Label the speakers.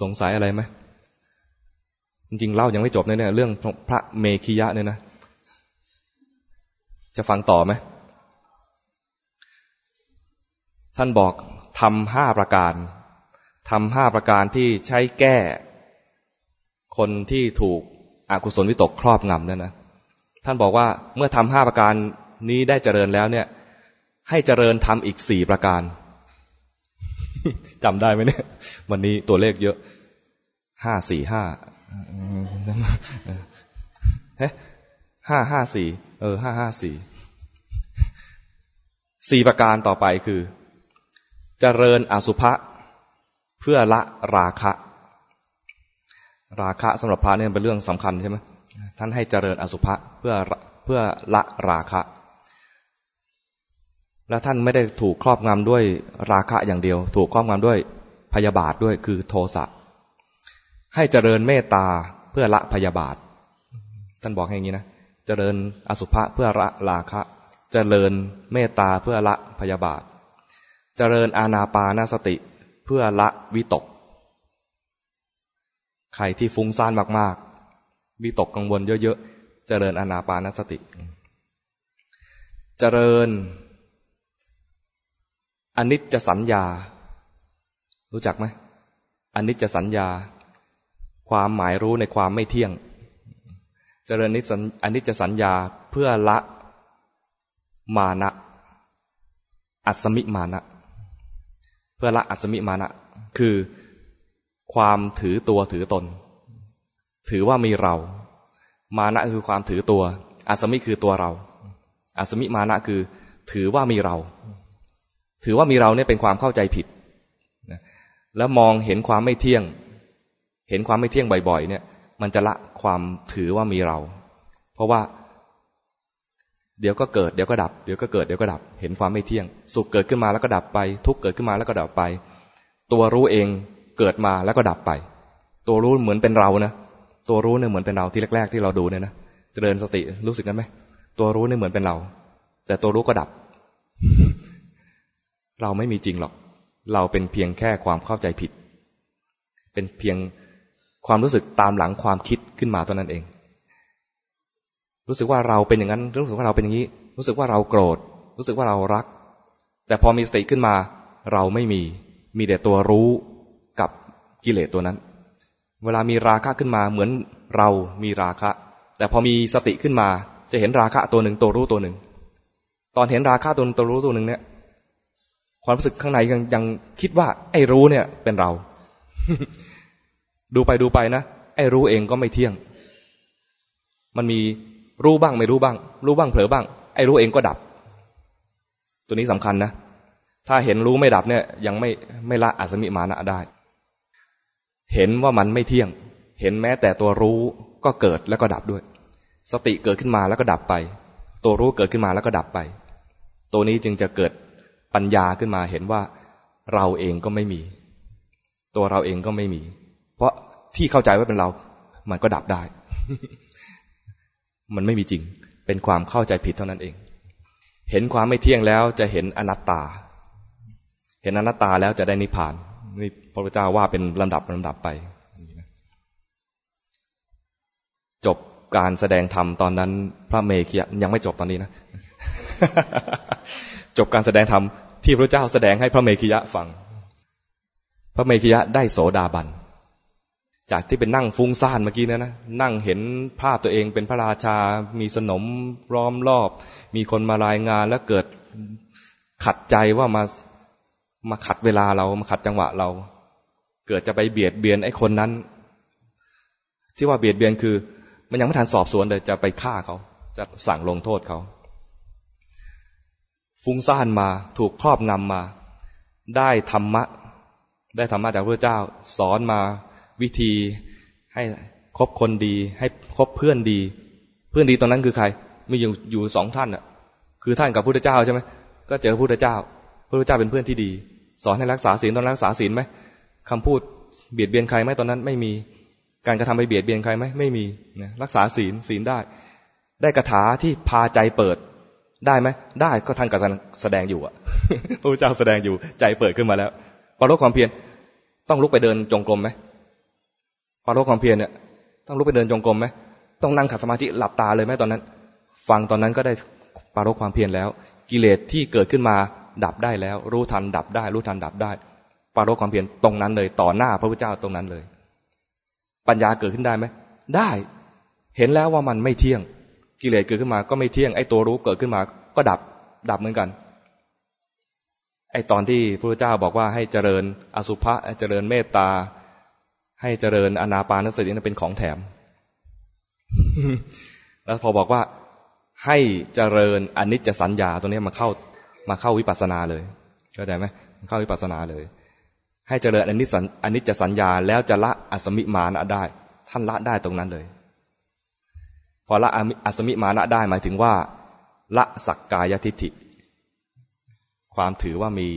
Speaker 1: สงสัยอะไรไหมจริงๆเล่ายังไม่จบเนี่ยเรื่องพระเมขิยะเนี่ยนะ จะฟังต่อไหม ท่านบอกทำห้าประการทำห้าประการที่ใช้แก้ คนที่ถูกอกุศลวิตกครอบงำเนั่นนะ ท่านบอกว่าเมื่อทำห้าประการนี้ได้เจริญแล้วเนี่ย ให้เจริญทำอีกสี่ประการ จำได้ไหมเนี่ย วันนี้ตัวเลขเยอะห้าสี่ห้าเฮ้ห้าห้าสี่เออห้าห้าสี่สี่ประการต่อไปคือเจริญอสุภะเพื่อละราคะ ราคะสำหรับพระเนี่ยเป็นเรื่องสำคัญใช่ไหมท่านให้เจริญอสุภะเพื่อเพื่อละราคะ และท่านไม่ได้ถูกครอบงำด้วยราคะอย่างเดียว ถูกครอบงำด้วยพยาบาทด้วยคือโทสะให้เจริญเมตตาเพื่อละพยาบาท ท่านบอกอย่างนี้นะ เจริญอสุภะเพื่อละราคะ เจริญเมตตาเพื่อละพยาบาท เจริญอาณาปานาสติเพื่อละวิตก ใครที่ฟุ้งซ่านมากๆ วิตกกังวลเยอะๆ เจริญอาณาปานสติ เจริญ อนิจจสัญญา รู้จักไหมอนิจจสัญญา ความหมายรู้ในความไม่เที่ยง เจริญนิสันอนิจจสัญญาเพื่อละมานะ อัศมิมานะ เพื่อละอัศมิมานะ คือความถือตัวถือตน ถือว่ามีเรา มานะคือความถือตัว อัศมิคือตัวเรา อัศมิมานะคือ ถือว่ามีเรา ถือว่ามีเราเนี่ยเป็นความเข้าใจผิดแล้วมองเห็นความไม่เที่ยง เห็นความไม่เที่ยงบ่อย ๆ เนี่ย มันจะละความถือว่ามีเรา เพราะว่า เดี๋ยวก็เกิดเดี๋ยวก็ดับเดี๋ยวก็เกิดเดี๋ยวก็ดับ เห็นความไม่เที่ยง สุขเกิดขึ้นมาแล้วก็ดับไป ทุกเกิดขึ้นมาแล้วก็ดับไป ตัวรู้เองเกิดมาแล้วก็ดับไป ตัวรู้เหมือนเป็นเรานะตัวรู้เนี่ยเหมือนเป็นเราที่แรก ๆ ที่เราดูเนี่ยนะเจริญสติรู้สึกกันไหมตัวรู้เนี่ยเหมือนเป็นเรา แต่ตัวรู้ก็ดับ เราไม่มีจริงหรอก เราเป็นเพียงแค่ความเข้าใจผิด เป็นเพียงความรู้สึกตามหลังความคิดขึ้นมาเท่านั้นเอง รู้สึกว่าเราเป็นอย่างนั้น รู้สึกว่าเราเป็นอย่างนี้ รู้สึกว่าเราโกรธ รู้สึกว่าเรารัก แต่พอมีสติขึ้นมา เราไม่มี มีแต่ตัวรู้กับกิเลสตัวนั้น เวลามีราคะขึ้นมาเหมือนเรามีราคะ แต่พอมีสติขึ้นมา จะเห็นราคะตัวหนึ่งตัวรู้ตัวหนึ่ง ตอนเห็นราคะตัวตัวรู้ตัวหนึ่งเนี่ย ความรู้สึกข้างในยังยังคิดว่า ไอ้รู้เนี่ย เป็นเรา ดูไปดูไปนะไอ้รู้เองก็ไม่เที่ยง มันมีรู้บ้างไม่รู้บ้าง รู้บ้างเผลอบ้าง ไอ้รู้เองก็ดับ ตัวนี้สำคัญนะถ้าเห็นรู้ไม่ดับเนี่ย ยังไม่ไม่ละอาสมิมานะได้ เห็นว่ามันไม่เที่ยง เห็นแม้แต่ตัวรู้ก็เกิดแล้วก็ดับด้วย สติเกิดขึ้นมาแล้วก็ดับไป ตัวรู้เกิดขึ้นมาแล้วก็ดับไป ตัวนี้จึงจะเกิด ปัญญาขึ้นมาเห็นว่าเราเองก็ไม่มี ตัวเราเองก็ไม่มี เพราะที่เข้าใจว่าเป็นเรา มันก็ดับได้ มันไม่มีจริง เป็นความเข้าใจผิดเท่านั้นเอง เห็นความไม่เที่ยงแล้วจะเห็นอนัตตา เห็นอนัตตาแล้วจะได้นิพพานนี่พระพุทธเจ้าว่าเป็นลำดับลำดับไป จบการแสดงธรรมตอนนั้น พระเมขียยังไม่จบตอนนี้นะ จบการแสดงธรรม ที่พระเจ้าแสดงให้พระเมขียะฟัง พระเมขียะได้โสดาบัน จากที่เป็นนั่งฟุ้งซ่านเมื่อกี้นะนะ นั่งเห็นภาพตัวเองเป็นพระราชา มีสนมร้อมรอบ มีคนมารายงานแล้วเกิดขัดใจว่ามามาขัดเวลาเรามาขัดจังหวะเรา เกิดจะไปเบียดเบียนไอ้คนนั้น ที่ว่าเบียดเบียนคือ มันยังไม่ทันสอบสวนเลยจะไปฆ่าเขา จะสั่งลงโทษเขา ฟุ้งซ่านมา ถูกครอบงำมา ได้ธรรมะ ได้ธรรมะจากพระเจ้า สอนมา วิธีให้คบคนดี ให้คบเพื่อนดี เพื่อนดีตอนนั้นคือใครมีอยู่อยู่สองท่านอะ คือท่านกับพระพุทธเจ้าใช่ไหมก็เจอพระพุทธเจ้าพระพุทธเจ้าเป็นเพื่อนที่ดี สอนให้รักษาศีลตอนรักษาศีลไหมคำพูดเบียดเบียนใครไหมตอนนั้นไม่มีการกระทำไปเบียดเบียนใครไหมไม่มีนะรักษาศีลศีลได้ ได้กระถาที่พาใจเปิด ได้ไหมได้ก็ท่านกแสดงอยู่อะพระพุทธเจ้าแสดงอยู่ใจเปิดขึ้นมาแล้วพอลความเพียรต้องลุกไปเดินจงกรมไหมปารกความเพียรเนี่ย ต้องลุกไปเดินจงกรมไหมต้องนั่งขัดสมาธิหลับตาเลยไหมตอนนั้น ฟังตอนนั้นก็ได้ปารกความเพียรแล้ว กิเลสที่เกิดขึ้นมาดับได้แล้ว รู้ทันดับได้ รู้ทันดับได้ ปารกความเพียรตรงนั้นเลย ต่อหน้าพระพุทธเจ้าตรงนั้นเลย ปัญญาเกิดขึ้นได้ไหมได้ เห็นแล้วว่ามันไม่เที่ยง กิเลสเกิดขึ้นมาก็ไม่เที่ยงไอ้ตัวรู้เกิดขึ้นมา ก็ดับดับเหมือนกัน ไอ้ตอนที่พระพุทธเจ้าบอกว่าให้เจริญอสุภะเจริญเมตตา ให้เจริญอนาปานสตินั้นเป็นของแถม แล้วพอบอกว่าให้เจริญอนิจจสัญญาตัวนี้มาเข้ามาเข้าวิปัสสนาเลยเข้าใจไหมเข้าวิปัสสนาเลย ให้เจริญอนิจอนิจจสัญญาแล้วจะละอสมิมานะได้ ท่านละได้ตรงนั้นเลย พอละอสมิมานะได้หมายถึงว่า ละสักกายทิฏฐิ ความถือว่ามี